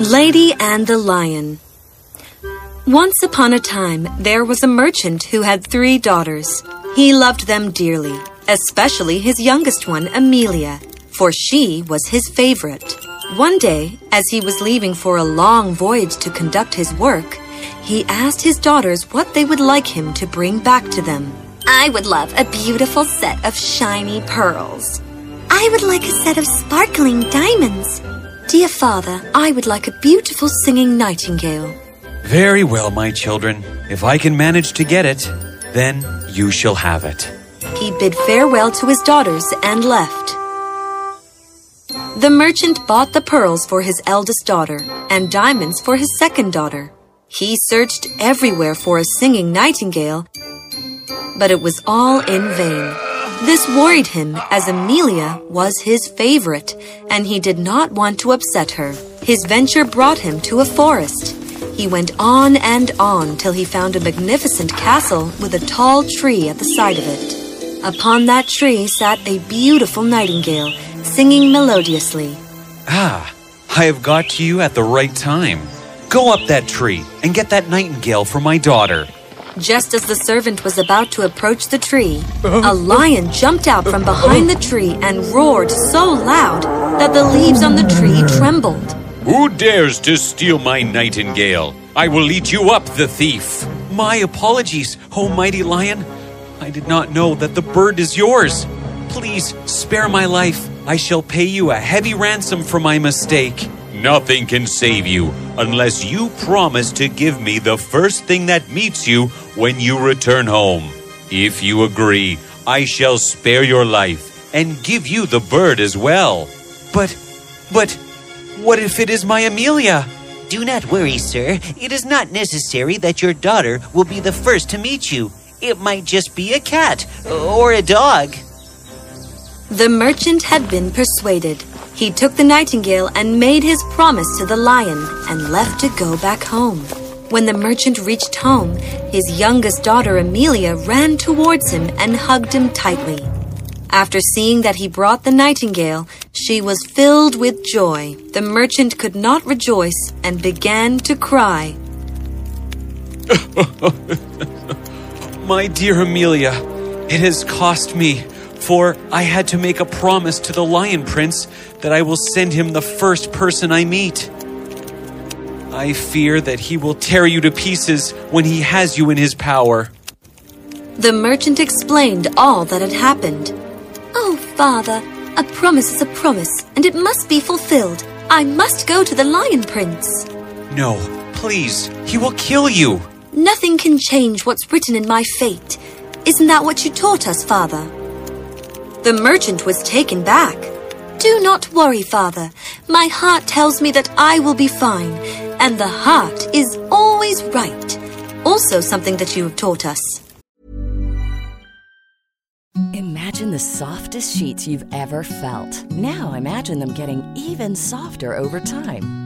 Lady and the Lion Once upon a time, there was a merchant who had three daughters. He loved them dearly, especially his youngest one, Amelia, for she was his favorite. One day, as he was leaving for a long voyage to conduct his work, he asked his daughters what they would like him to bring back to them. I would love a beautiful set of shiny pearls. I would like a set of sparkling diamonds. Dear father, I would like a beautiful singing nightingale. Very well, my children. If I can manage to get it, then you shall have it. He bid farewell to his daughters and left. The merchant bought the pearls for his eldest daughter and diamonds for his second daughter. He searched everywhere for a singing nightingale, but it was all in vain. This worried him as Amelia was his favorite, and he did not want to upset her. His venture brought him to a forest. He went on and on till he found a magnificent castle with a tall tree at the side of it. Upon that tree sat a beautiful nightingale, singing melodiously. Ah, I have got to you at the right time. Go up that tree and get that nightingale for my daughter. Just as the servant was about to approach the tree, a lion jumped out from behind the tree and roared so loud that the leaves on the tree trembled. Who dares to steal my nightingale? I will eat you up, the thief. My apologies, oh mighty lion. I did not know that the bird is yours. Please spare my life. I shall pay you a heavy ransom for my mistake. Nothing can save you unless you promise to give me the first thing that meets you when you return home. If you agree, I shall spare your life and give you the bird as well. But, but, what if it is my Amelia? Do not worry, sir. It is not necessary that your daughter will be the first to meet you. It might just be a cat or a dog. The merchant had been persuaded. He took the nightingale and made his promise to the lion and left to go back home. When the merchant reached home, his youngest daughter Amelia ran towards him and hugged him tightly. After seeing that he brought the nightingale, she was filled with joy. The merchant could not rejoice and began to cry. My dear Amelia, it has cost me, for I had to make a promise to the Lion Prince that I will send him the first person I meet. I fear that he will tear you to pieces when he has you in his power. The merchant explained all that had happened. Oh, father, a promise is a promise, and it must be fulfilled. I must go to the Lion Prince. No, please, he will kill you. Nothing can change what's written in my fate. Isn't that what you taught us, father? The merchant was taken back. Do not worry, father. My heart tells me that I will be fine, and the heart is always right. Also, something that you have taught us. Imagine the softest sheets you've ever felt. Now imagine them getting even softer over time.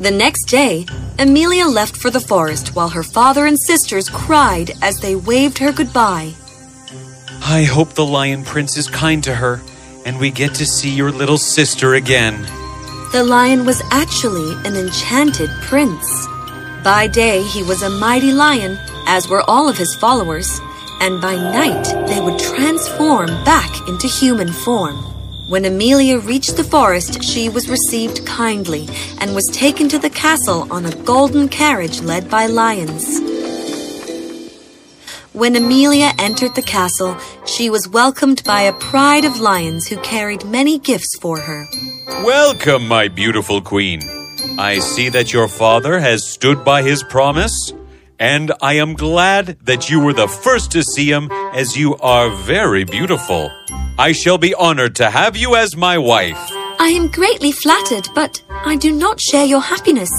The next day, Amelia left for the forest while her father and sisters cried as they waved her goodbye. I hope the Lion Prince is kind to her and we get to see your little sister again. The lion was actually an enchanted prince. By day, he was a mighty lion, as were all of his followers, and by night, they would transform back into human form. When Amelia reached the forest, she was received kindly and was taken to the castle on a golden carriage led by lions. When Amelia entered the castle, she was welcomed by a pride of lions who carried many gifts for her. Welcome, my beautiful queen. I see that your father has stood by his promise, and I am glad that you were the first to see him, as you are very beautiful. I shall be honored to have you as my wife. I am greatly flattered, but I do not share your happiness,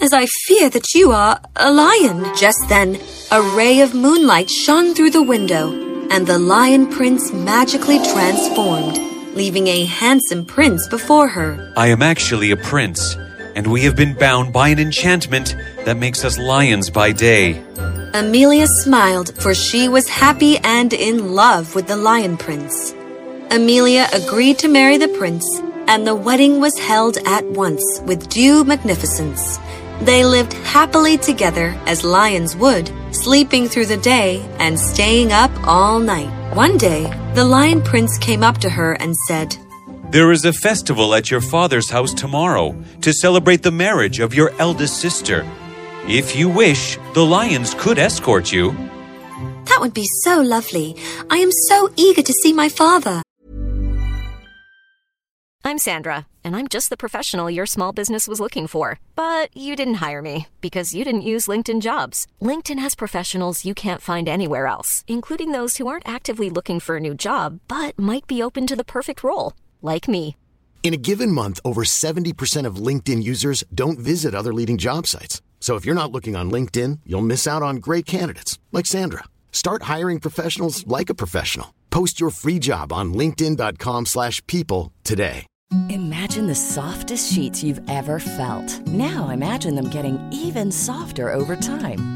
as I fear that you are a lion. Just then, a ray of moonlight shone through the window, and the lion prince magically transformed, leaving a handsome prince before her. I am actually a prince, and we have been bound by an enchantment that makes us lions by day. Amelia smiled, for she was happy and in love with the lion prince. Amelia agreed to marry the prince, and the wedding was held at once with due magnificence. They lived happily together as lions would, sleeping through the day and staying up all night. One day, the lion prince came up to her and said, There is a festival at your father's house tomorrow to celebrate the marriage of your eldest sister. If you wish, the lions could escort you. That would be so lovely. I am so eager to see my father. I'm Sandra, and I'm just the professional your small business was looking for. But you didn't hire me because you didn't use LinkedIn jobs. LinkedIn has professionals you can't find anywhere else, including those who aren't actively looking for a new job but might be open to the perfect role, like me. In a given month, over 70% of LinkedIn users don't visit other leading job sites. So if you're not looking on LinkedIn, you'll miss out on great candidates like Sandra. Start hiring professionals like a professional. Post your free job on linkedin.com/people today. Imagine the softest sheets you've ever felt. Now imagine them getting even softer over time.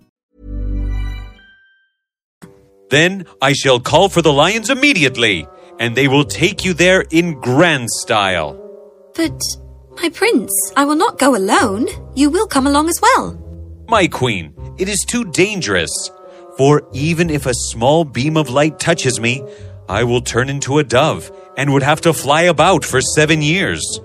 Then I shall call for the lions immediately, and they will take you there in grand style. But, my prince, I will not go alone. You will come along as well. My queen, it is too dangerous. For even if a small beam of light touches me, I will turn into a dove and would have to fly about for seven years.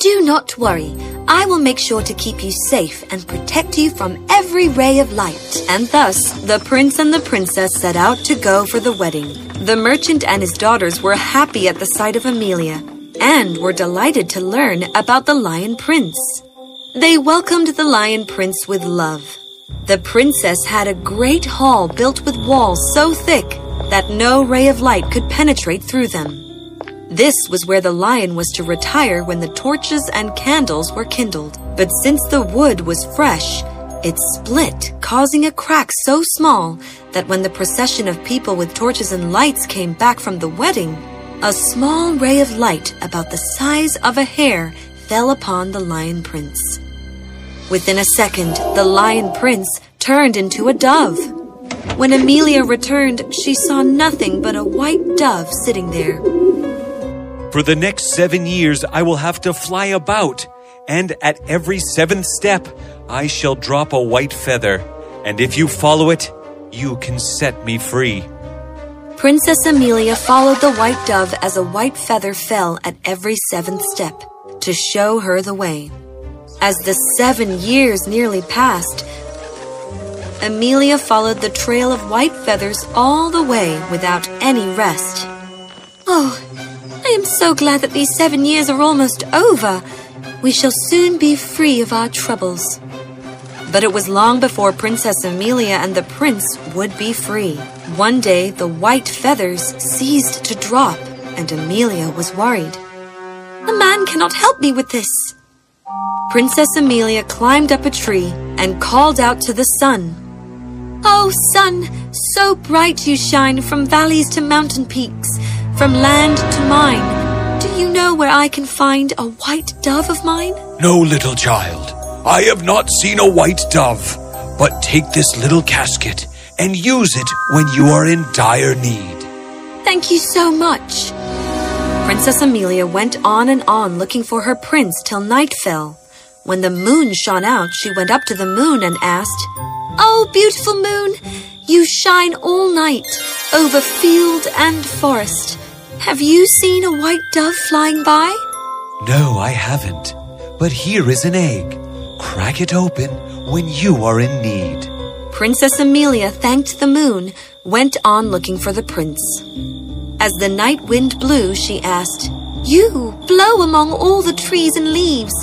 Do not worry. I will make sure to keep you safe and protect you from every ray of light. And thus, the prince and the princess set out to go for the wedding. The merchant and his daughters were happy at the sight of Amelia and were delighted to learn about the lion prince. They welcomed the lion prince with love. The princess had a great hall built with walls so thick that no ray of light could penetrate through them. This was where the lion was to retire when the torches and candles were kindled. But since the wood was fresh, it split, causing a crack so small that when the procession of people with torches and lights came back from the wedding, a small ray of light about the size of a hair fell upon the lion prince. Within a second, the lion prince turned into a dove. When Amelia returned, she saw nothing but a white dove sitting there. For the next seven years, I will have to fly about, and at every seventh step, I shall drop a white feather. And if you follow it, you can set me free. Princess Amelia followed the white dove as a white feather fell at every seventh step to show her the way. As the seven years nearly passed, Amelia followed the trail of white feathers all the way without any rest. Oh, I am so glad that these seven years are almost over. We shall soon be free of our troubles. But it was long before Princess Amelia and the prince would be free. One day, the white feathers ceased to drop, and Amelia was worried. A man cannot help me with this. Princess Amelia climbed up a tree and called out to the sun. Oh, sun, so bright you shine from valleys to mountain peaks, from land to mine. Do you know where I can find a white dove of mine? No, little child. I have not seen a white dove. But take this little casket and use it when you are in dire need. Thank you so much. Princess Amelia went on and on looking for her prince till night fell. When the moon shone out, she went up to the moon and asked, Oh, beautiful moon, you shine all night over field and forest. Have you seen a white dove flying by? No, I haven't. But here is an egg. Crack it open when you are in need. Princess Amelia thanked the moon, went on looking for the prince. As the night wind blew, she asked, You blow among all the trees and leaves.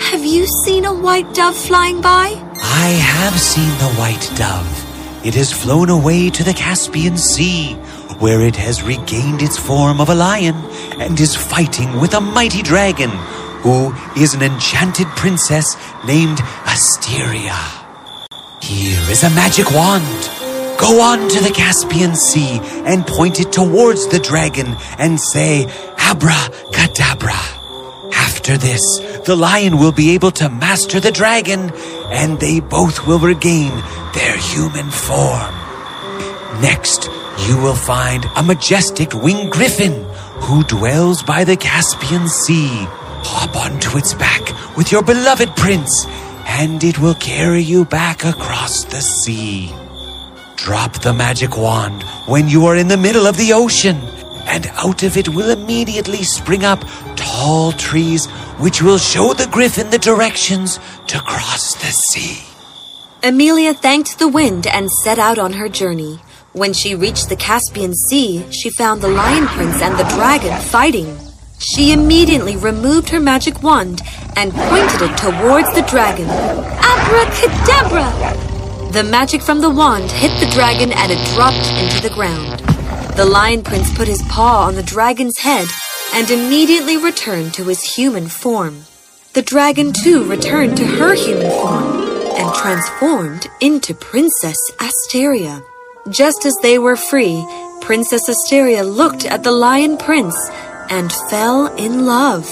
Have you seen a white dove flying by? I have seen the white dove. It has flown away to the Caspian Sea, where it has regained its form of a lion and is fighting with a mighty dragon, who is an enchanted princess named Asteria. Here is a magic wand. Go on to the Caspian Sea and point it towards the dragon and say, Abracadabra. After this, the lion will be able to master the dragon, and they both will regain their human form. Next, you will find a majestic winged griffin who dwells by the Caspian Sea. Hop onto its back with your beloved prince, and it will carry you back across the sea. Drop the magic wand when you are in the middle of the ocean, and out of it will immediately spring up tall trees which will show the griffin the directions to cross the sea. Amelia thanked the wind and set out on her journey. When she reached the Caspian Sea, she found the Lion Prince and the dragon fighting. She immediately removed her magic wand and pointed it towards the dragon. Abracadabra! The magic from the wand hit the dragon and it dropped into the ground. The Lion Prince put his paw on the dragon's head and immediately returned to his human form. The dragon too returned to her human form and transformed into Princess Asteria. Just as they were free, Princess Asteria looked at the Lion Prince and fell in love.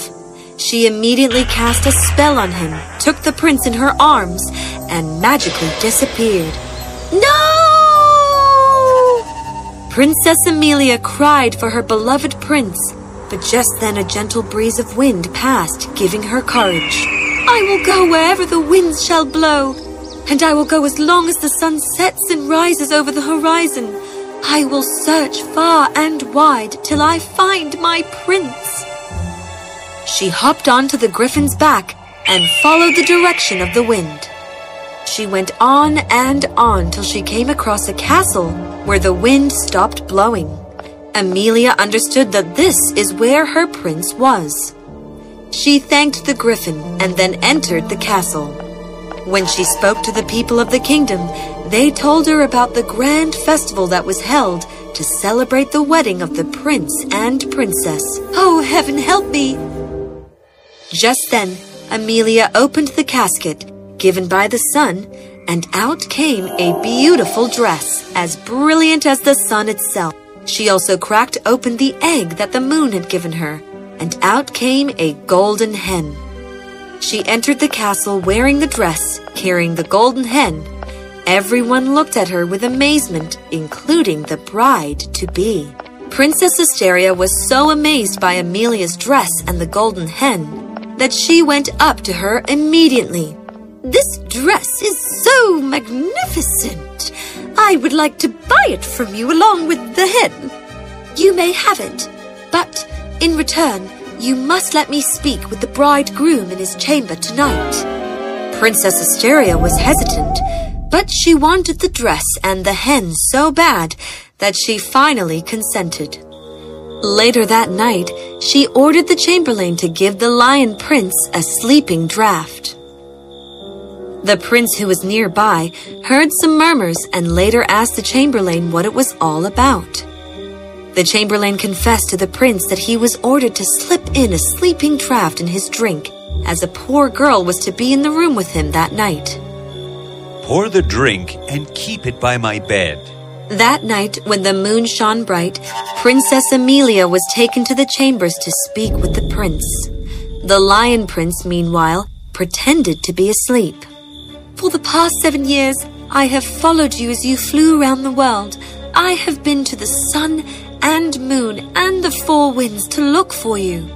She immediately cast a spell on him, took the prince in her arms, and magically disappeared. No! Princess Amelia cried for her beloved prince, but just then a gentle breeze of wind passed, giving her courage. I will go wherever the winds shall blow, and I will go as long as the sun sets and rises over the horizon. I will search far and wide till I find my prince. She hopped onto the griffin's back and followed the direction of the wind. She went on and on till she came across a castle where the wind stopped blowing. Amelia understood that this is where her prince was. She thanked the griffin and then entered the castle. When she spoke to the people of the kingdom, they told her about the grand festival that was held to celebrate the wedding of the prince and princess. Oh, heaven help me! Just then, Amelia opened the casket given by the sun, and out came a beautiful dress, as brilliant as the sun itself. She also cracked open the egg that the moon had given her, and out came a golden hen. She entered the castle wearing the dress, carrying the golden hen. Everyone looked at her with amazement, including the bride to be. Princess Asteria was so amazed by Amelia's dress and the golden hen that she went up to her immediately. This dress is so magnificent. I would like to buy it from you along with the hen. You may have it, but in return, you must let me speak with the bridegroom in his chamber tonight. Princess Asteria was hesitant, but she wanted the dress and the hen so bad that she finally consented. Later that night, she ordered the chamberlain to give the lion prince a sleeping draught. The prince who was nearby heard some murmurs and later asked the chamberlain what it was all about. The chamberlain confessed to the prince that he was ordered to slip in a sleeping draught in his drink, as a poor girl was to be in the room with him that night. Pour the drink and keep it by my bed. That night, when the moon shone bright, Princess Amelia was taken to the chambers to speak with the prince. The lion prince, meanwhile, pretended to be asleep. For the past seven years, I have followed you as you flew around the world. I have been to the sun and moon and the four winds to look for you.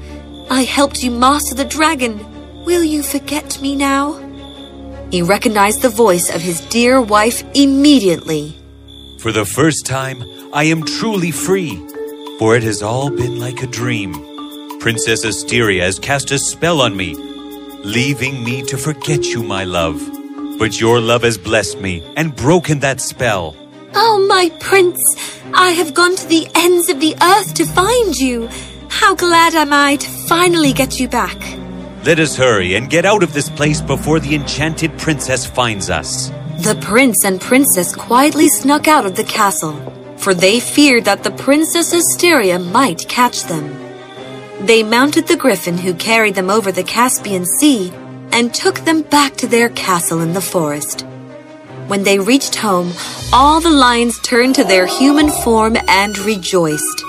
I helped you master the dragon. Will you forget me now? He recognized the voice of his dear wife immediately. For the first time, I am truly free, for it has all been like a dream. Princess Asteria has cast a spell on me, leaving me to forget you, my love. But your love has blessed me and broken that spell. Oh, my prince, I have gone to the ends of the earth to find you. How glad am I to finally get you back. Let us hurry and get out of this place before the enchanted princess finds us. The prince and princess quietly snuck out of the castle, for they feared that the Princess Asteria might catch them. They mounted the griffin who carried them over the Caspian Sea and took them back to their castle in the forest. When they reached home, all the lions turned to their human form and rejoiced.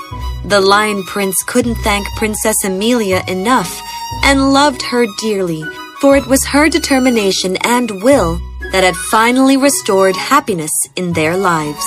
The lion prince couldn't thank Princess Amelia enough and loved her dearly, for it was her determination and will that had finally restored happiness in their lives.